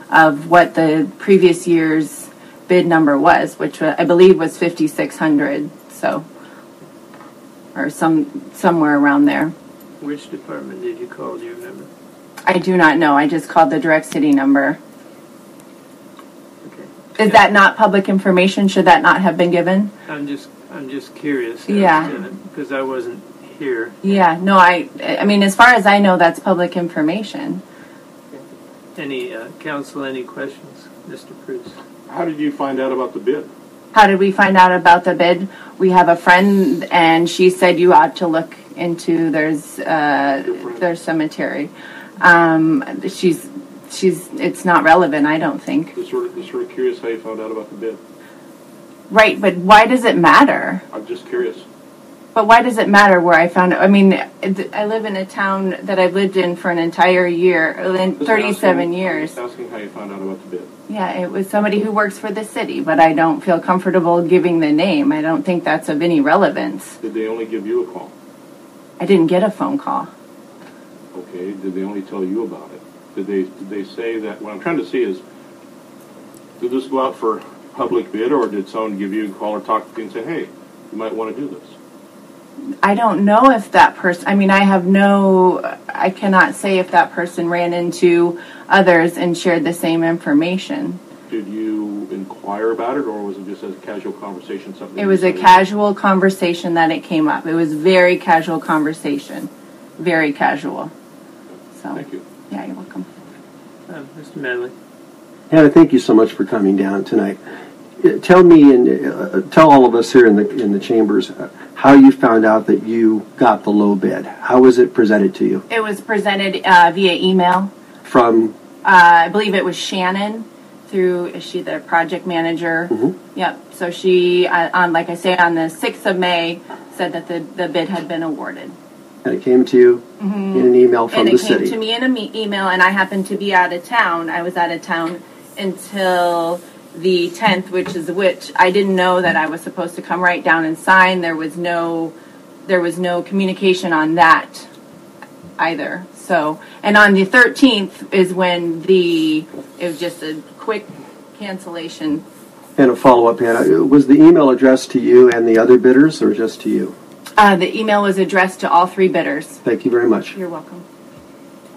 S7: of what the previous year's bid number was, which I believe was 5,600. So, or some somewhere around there.
S4: Which department did you call? Do you remember?
S7: I do not know. I just called the direct city number.
S4: Okay.
S7: Is that not public information? Should that not have been given?
S4: I'm just I'm just curious.
S7: Yeah.
S4: Because I wasn't here.
S7: Yeah. No. I. I mean, as far as I know, that's public information.
S4: Any uh, council? Any questions, Mr. Cruz?
S8: How did you find out about the bid?
S7: How did we find out about the bid? We have a friend, and she said you ought to look into there's uh, their cemetery. Um, she's she's it's not relevant, I don't think.
S8: Just sort of, just sort of curious how you found out about the bid.
S7: Right, but why does it matter?
S8: I'm just curious.
S7: But why does it matter where I found it? I mean, I live in a town that I've lived in for an entire year, uh, in
S8: Just
S7: 37
S8: asking-
S7: years.
S8: Asking how you found out about the bid.
S7: Yeah, it was somebody who works for the city, but I don't feel comfortable giving the name. I don't think that's of any relevance.
S8: Did they only give you a call?
S7: I didn't get a phone call.
S8: Okay. Did they only tell you about it? Did they did they say that? What I'm trying to see is, did this go out for public bid, or did someone give you a call or talk to you and say, "Hey, you might want to do this"?
S7: I don't know if that person, I mean, I have no, I cannot say if that person ran into others and shared the same information.
S8: Did you inquire about it, or was it just a casual conversation? Something
S7: It was a casual conversation that it came up. It was very casual conversation. Very casual. So,
S8: Thank you.
S7: Yeah, you're welcome.
S4: Uh, Mr. Medley.
S9: Hannah, thank you so much for coming down tonight. Uh, Tell me and uh, tell all of us here in the in the chambers uh, how you found out that you got the low bid. How was it presented to you?
S7: It was presented uh, via email.
S9: From
S7: Uh, I believe it was Shannon through, is she the project manager?
S9: Mhm.
S7: Yep. So she, uh, on, like I say, on the 6th of May, said that the, the bid had been awarded.
S9: And it came to you in an email from
S7: Mm-hmm. and
S9: the
S7: it came
S9: city.
S7: to me in an me- email, and I happened to be out of town. I was out of town until the 10th, which is which I didn't know that I was supposed to come right down and sign. There was no, there was no communication on that either. So, and on the 13th is when the it was just a quick cancellation.
S9: And a follow up, Hannah. Was the email addressed to you and the other bidders, or just to you?
S7: Uh, the email was addressed to all three bidders.
S9: Thank you very much.
S7: You're welcome.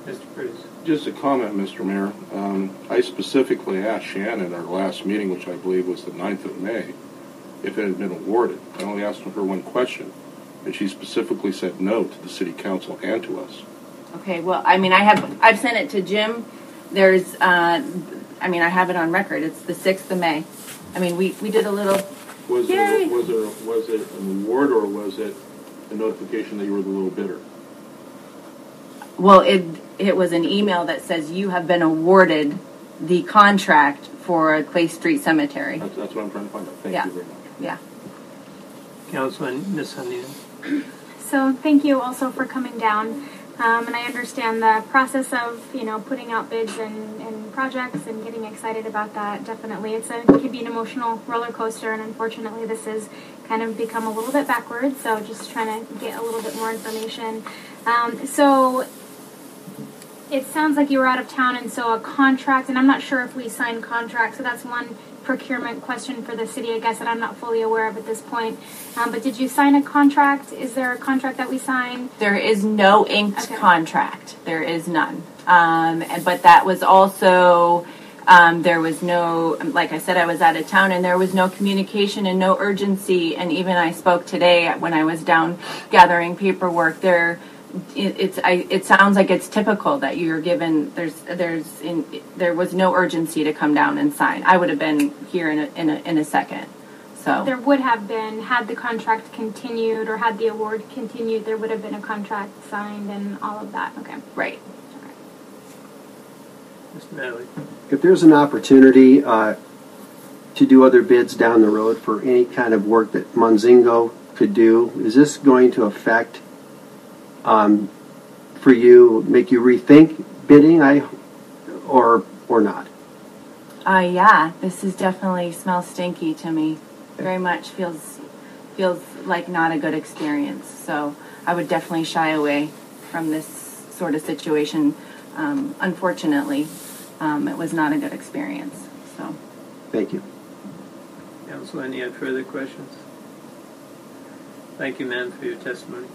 S4: Mr. Cruz.
S8: Just a comment, Mr. Mayor. Um, I specifically asked Shannon at our last meeting, which I believe was the 9th of May, if it had been awarded. I only asked her one question, and she specifically said no to the city council and to us.
S7: Okay, well, I mean, I have, I've sent it to Jim. There's, uh, I mean, I have it on record. It's the 6th of May. I mean, we, we did a little,
S8: Was
S7: Yay.
S8: there, was there, was it an award or was it a notification that you were the low bidder?
S7: well, it, it was an email that says you have been awarded the contract for Clay Street Cemetery.
S8: That's, that's what I'm trying to find out. Thank
S7: Yeah.
S8: you very much.
S7: Yeah.
S4: Councilman Ms. Huntington.
S10: So thank you also for coming down. Um, and I understand the process of, you know, putting out bids and, and projects and getting excited about that. Definitely, it's a, it can be an emotional roller coaster, and unfortunately, this has kind of become a little bit backwards. So just trying to get a little bit more information. Um, so it sounds like you were out of town, and so a contract, and I'm not sure if we signed contracts, so that's one procurement question for the city, I guess, that I'm not fully aware of at this point. Um, but did you sign a contract? Is there a contract that we signed?
S7: There is no inked
S10: Okay.
S7: contract. There is none. Um, and, but that was also, um, there was no, like I said, I was out of town and there was no communication and no urgency. And even I spoke today when I was down gathering paperwork. There, it, it's, I, it sounds like it's typical that you're given. There's, there's, in, there was no urgency to come down and sign. I would have been here in a, in a, in a second. So
S10: There would have been, had the contract continued or had the award continued, there would have been a contract signed and all of that. Okay.
S7: right.
S4: Mr. Natalie.
S9: If there's an opportunity uh, to do other bids down the road for any kind of work that Monzingo could do, is this going to affect um, for you, make you rethink bidding, I, or or not?
S7: Uh, yeah, this is definitely smells stinky to me. Very much feels feels like not a good experience. So I would definitely shy away from this sort of situation. Um, unfortunately, um, it was not a good experience. So
S9: Thank you.
S4: Council, any further questions? Thank you, ma'am, for your testimony.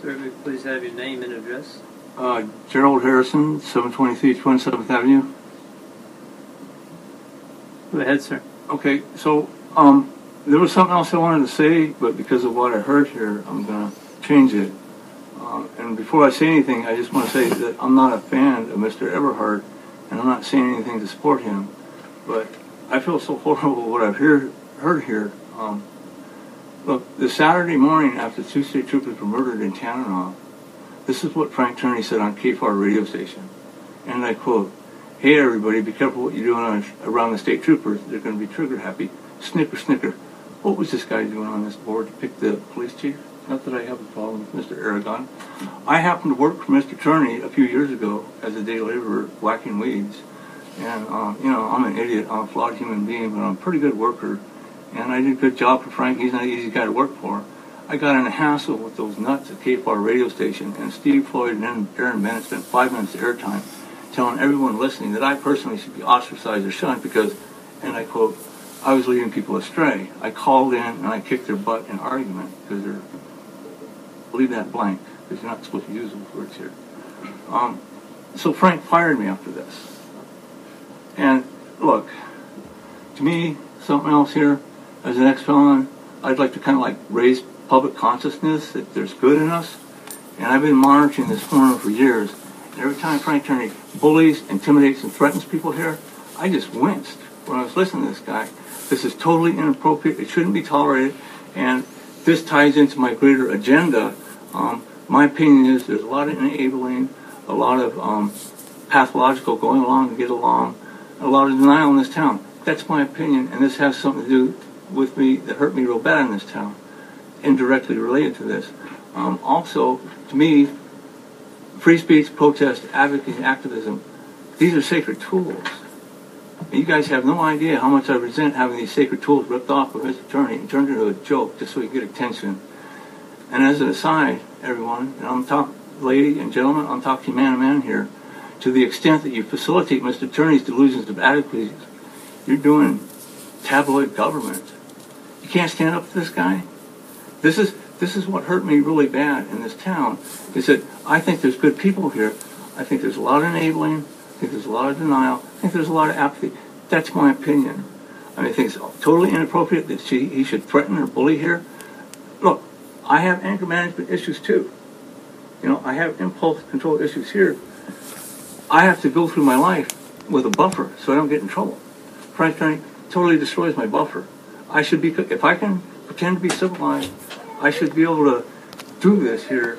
S4: Sir, could please have your name and address?
S11: Uh, Gerald Harrison, 723 27th Avenue.
S4: Go ahead, sir.
S11: Okay, so um, there was something else I wanted to say, but because of what I heard here, I'm going to change it. Uh, and before I say anything, I just want to say that I'm not a fan of Mr. Eberhart, and I'm not saying anything to support him. But I feel so horrible what I've hear, heard here. Um, look, the Saturday morning after two state troopers were murdered in Tanana, this is what Frank Turney said on KFAR radio station. And I quote, Hey everybody, be careful what you're doing on, around the state troopers. They're going to be trigger happy. Snicker, snicker. What was this guy doing on this board to pick the police chief? Not that I have a problem with Mr. Aragon. I happened to work for Mr. Turney a few years ago as a day laborer whacking weeds. And, um, you know, I'm an idiot. I'm a flawed human being, but I'm a pretty good worker. And I did a good job for Frank. He's not an easy guy to work for. I got in a hassle with those nuts at KFAR radio station, and Steve Floyd and Aaron Bennett spent five minutes of airtime telling everyone listening that I personally should be ostracized or shunned because, and I quote, I was leading people astray. I called in and I kicked their butt in argument because they're, leave that blank because you're not supposed to use those words here. Um, so Frank fired me after this. And look, to me, something else here, as an ex-felon, I'd like to kind of like raise public consciousness that there's good in us. And I've been monitoring this forum for years. And every time Frank Turney bullies, intimidates, and threatens people here, I just winced when I was listening to this guy. This is totally inappropriate. It shouldn't be tolerated. And this ties into my greater agenda. Um, my opinion is there's a lot of enabling, a lot of um, pathological going along to get along, a lot of denial in this town. That's my opinion, and this has something to do with me that hurt me real bad in this town, indirectly related to this. Um, also, to me, free speech, protest, advocacy, activism, these are sacred tools. And you guys have no idea how much I resent having these sacred tools ripped off of Mr. Attorney and turned into a joke just so you get attention. And as an aside, everyone, and I'm talking, lady and gentlemen, I'm talking man to man here, to the extent that you facilitate Mr. Attorney's delusions of adequacy, you're doing tabloid government. Can't stand up to this guy. This is this is what hurt me really bad in this town. Is that I think there's good people here. I think there's a lot of enabling. I think there's a lot of denial. I think there's a lot of apathy. That's my opinion. I mean, I think it's totally inappropriate that she, he should threaten or bully here. Look, I have anger management issues too. You know, I have impulse control issues here. I have to go through my life with a buffer so I don't get in trouble. Frank Turney totally destroys my buffer. I should be, if I can pretend to be civilized, I should be able to do this here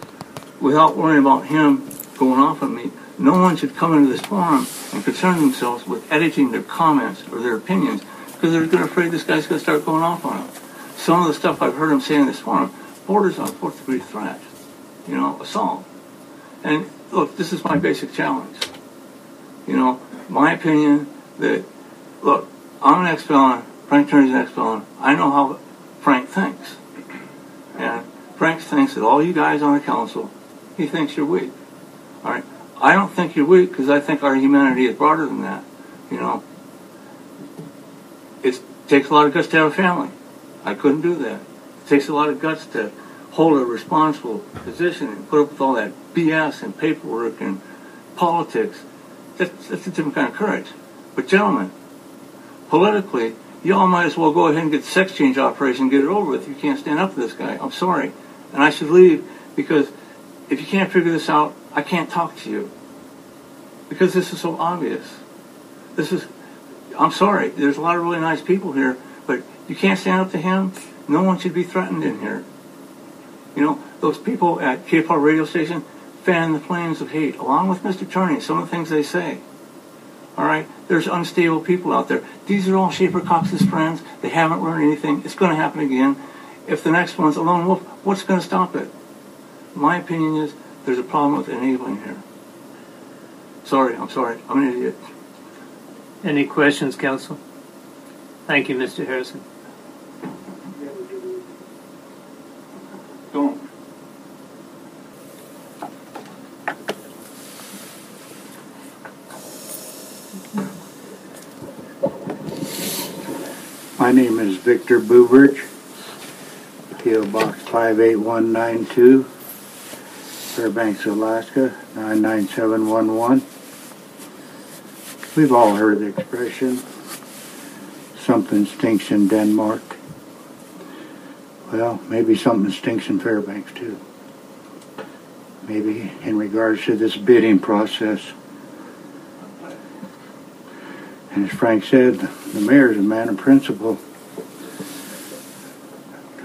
S11: without worrying about him going off on me. No one should come into this forum and concern themselves with editing their comments or their opinions because they're afraid this guy's going to start going off on them. Some of the stuff I've heard him say in this forum borders on fourth degree threat, you know, assault. And look, this is my basic challenge. You know, my opinion that, look, I'm an ex-felon, Frank turns an ex-felon. I know how Frank thinks. And Frank thinks that all you guys on the council, he thinks you're weak. All right? I don't think you're weak because I think our humanity is broader than that. You know, it takes a lot of guts to have a family. I couldn't do that. It takes a lot of guts to hold a responsible position and put up with all that BS and paperwork and politics. That's, that's a different kind of courage. But gentlemen, politically, y'all might as well go ahead and get the sex change operation and get it over with. You can't stand up to this guy. I'm sorry. And I should leave because if you can't figure this out, I can't talk to you. Because this is so obvious. This is, I'm sorry, there's a lot of really nice people here, but you can't stand up to him. No one should be threatened in here. You know, those people at KFAR radio station fan the flames of hate, along with Mr. Turney, some of the things they say. All right, there's unstable people out there. These are all Schaeffer Cox's friends. They haven't learned anything. It's going to happen again. If the next one's a lone wolf, what's going to stop it? My opinion is there's a problem with enabling here. Sorry, I'm sorry. I'm an idiot.
S4: Any questions, council? Thank you, Mr. Harrison.
S11: Don't.
S3: My name Victor Buberich, PO Box 58192, Fairbanks, Alaska 99711. We've all heard the expression, something stinks in Denmark. Well, maybe something stinks in Fairbanks too. Maybe in regards to this bidding process. And as Frank said, the mayor is a man of principle.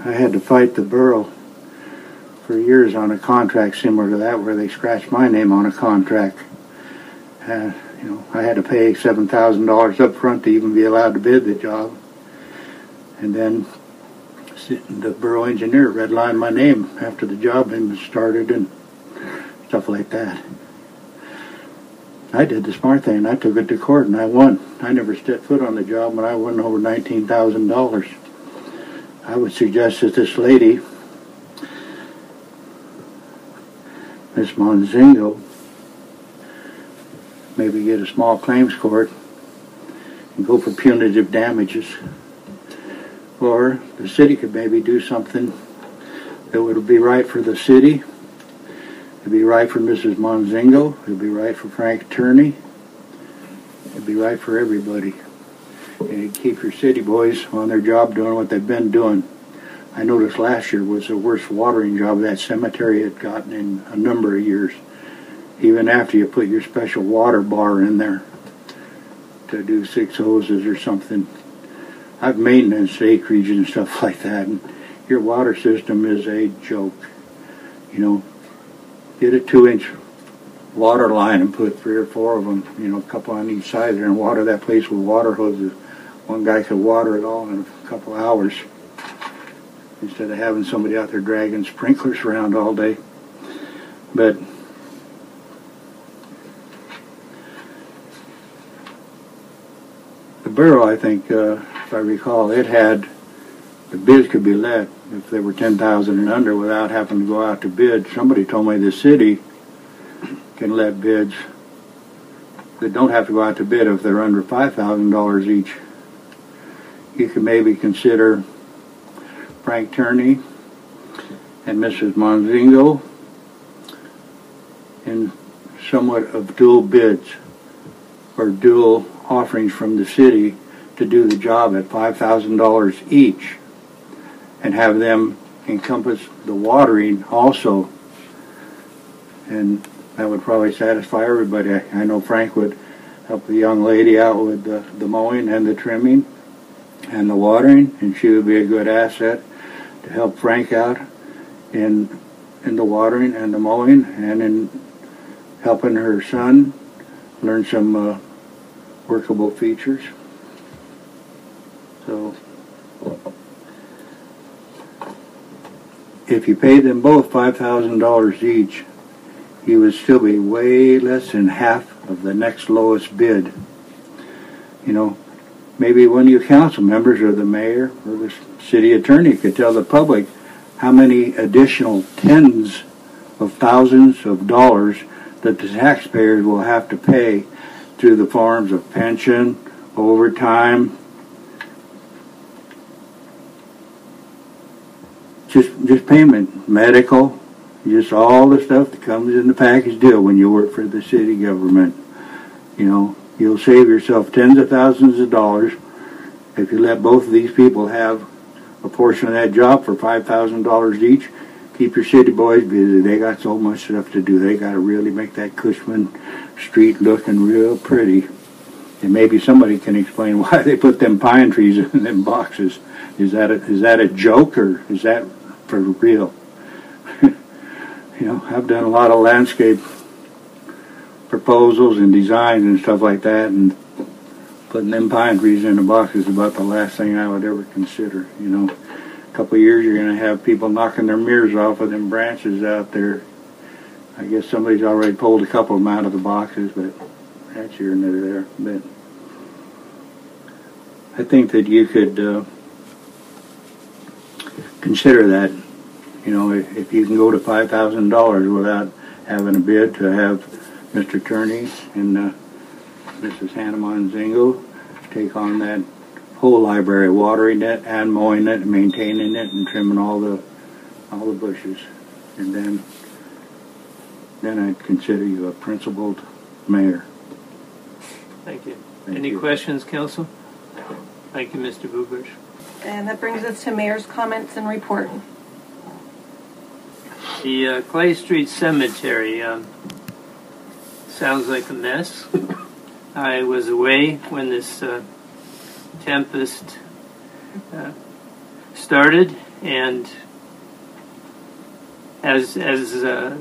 S3: I had to fight the borough for years on a contract similar to that where they scratched my name on a contract. Uh, you know, I had to pay $7,000 up front to even be allowed to bid the job. And then the borough engineer redlined my name after the job had started and stuff like that. I did the smart thing. I took it to court and I won. I never stepped foot on the job when I won over $19,000. I would suggest that this lady, Miss Monzingo, maybe get a small claims court and go for punitive damages. Or the city could maybe do something that would be right for the city It'd be right for Mrs. Monzingo. It'd be right for Frank Turney. It'd be right for everybody. And keep your city boys on their job doing what they've been doing. I noticed last year was the worst watering job that cemetery had gotten in a number of years. Even after you put your special water bar in there to do six hoses or something. I've maintenance acreage and stuff like that. And your water system is a joke. You know, get a two inch water line and put three or four of them, you know, a couple on each side there and water that place with water hoses. One guy could water it all in a couple hours instead of having somebody out there dragging sprinklers around all day. But the borough, I think, uh, if I recall, it had the bids could be let if they were 10,000 and under without having to go out to bid. Somebody told me the city can let bids that don't have to go out to bid if they're under $5,000 each. You could maybe consider Frank Turney and Mrs. Monzingo in somewhat of dual bids or dual offerings from the city to do the job at $5,000 each and have them encompass the watering also. And that would probably satisfy everybody. I, know Frank would help the young lady out with the, the mowing and the trimming and the watering, and she would be a good asset to help Frank out in in the watering and the mowing and in helping her son learn some uh, workable features. So if you paid them both $5,000 each, you would still be way less than half of the next lowest bid. You know, maybe one of you council members or the mayor or the city attorney could tell the public how many additional tens of thousands of dollars that the taxpayers will have to pay through the forms of pension, overtime, just just payment, medical, just all the stuff that comes in the package deal when you work for the city government. You know, you'll save yourself tens of thousands of dollars if you let both of these people have a portion of that job for five thousand dollars each. Keep your city boys busy. They got so much stuff to do. They got to really make that Cushman Street looking real pretty. And maybe somebody can explain why they put them pine trees in them boxes. Is that a, is that a joke or is that for real? you know, I've done a lot of landscape proposals and designs and stuff like that, and putting them pine trees in a box is about the last thing I would ever consider. You know, a couple of years you're going to have people knocking their mirrors off of them branches out there. I guess somebody's already pulled a couple of them out of the boxes, but that's here and there. But I think that you could uh, consider that. You know, if, if you can go to five thousand dollars without having a bid to have Mr. Turney and uh, Mrs. Hannah Monzingo take on that whole library, watering it and mowing it and maintaining it and trimming all the all the bushes, and then then I'd consider you a principled mayor.
S4: Thank you.
S3: Thank
S4: Any
S3: you.
S4: questions, council? Thank you, Mr. Bubush.
S7: And that brings us to mayor's comments and report.
S4: The uh, Clay Street Cemetery um, sounds like a mess. I was away when this uh, tempest uh, started, and as as uh,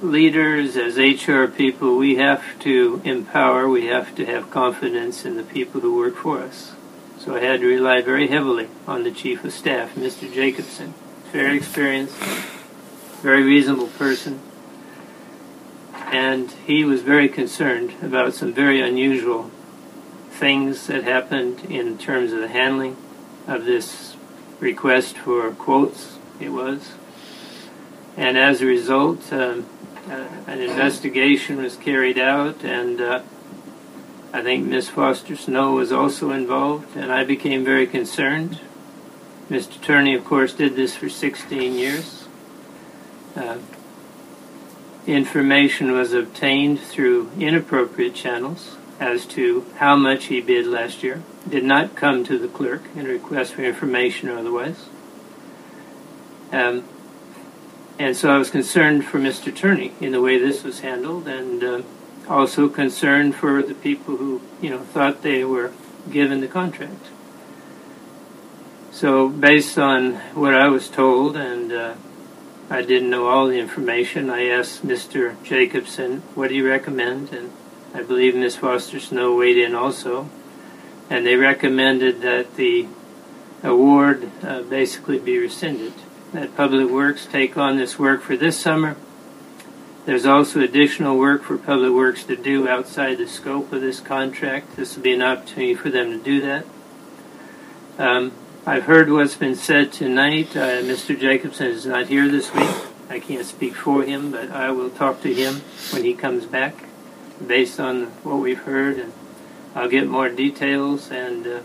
S4: leaders, as HR people, we have to empower. We have to have confidence in the people who work for us. So I had to rely very heavily on the chief of staff, Mr. Jacobson. Very experienced, very reasonable person. And he was very concerned about some very unusual things that happened in terms of the handling of this request for quotes, it was. And as a result, um, uh, an investigation was carried out, and uh, I think Miss Foster Snow was also involved, and I became very concerned. Mr. Turney, of course, did this for 16 years. Uh, information was obtained through inappropriate channels as to how much he bid last year. Did not come to the clerk in request for information or otherwise. Um, and so I was concerned for Mr. Turney in the way this was handled, and uh, also concerned for the people who, you know, thought they were given the contract. So, based on what I was told, and uh, I didn't know all the information, I asked Mr. Jacobson, "What do you recommend?" And I believe Miss Foster Snow weighed in also, and they recommended that the award uh, basically be rescinded. That Public Works take on this work for this summer. There's also additional work for Public Works to do outside the scope of this contract. This will be an opportunity for them to do that. Um, I've heard what's been said tonight. Uh, Mr. Jacobson is not here this week. I can't speak for him, but I will talk to him when he comes back based on what we've heard, and I'll get more details, and uh,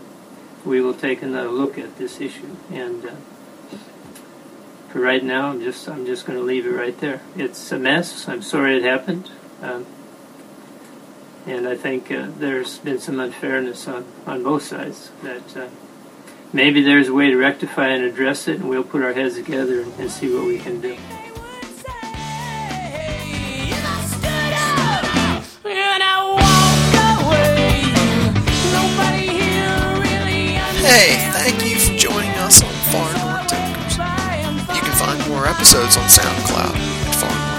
S4: we will take another look at this issue. And uh, for right now, I'm just I'm just going to leave it right there. It's a mess. I'm sorry it happened, um, and I think uh, there's been some unfairness on on both sides. That uh, maybe there's a way to rectify and address it, and we'll put our heads together and, and see what we can do.
S12: Hey, thank you for joining us on Far North Takers. You can find more episodes on SoundCloud at Far North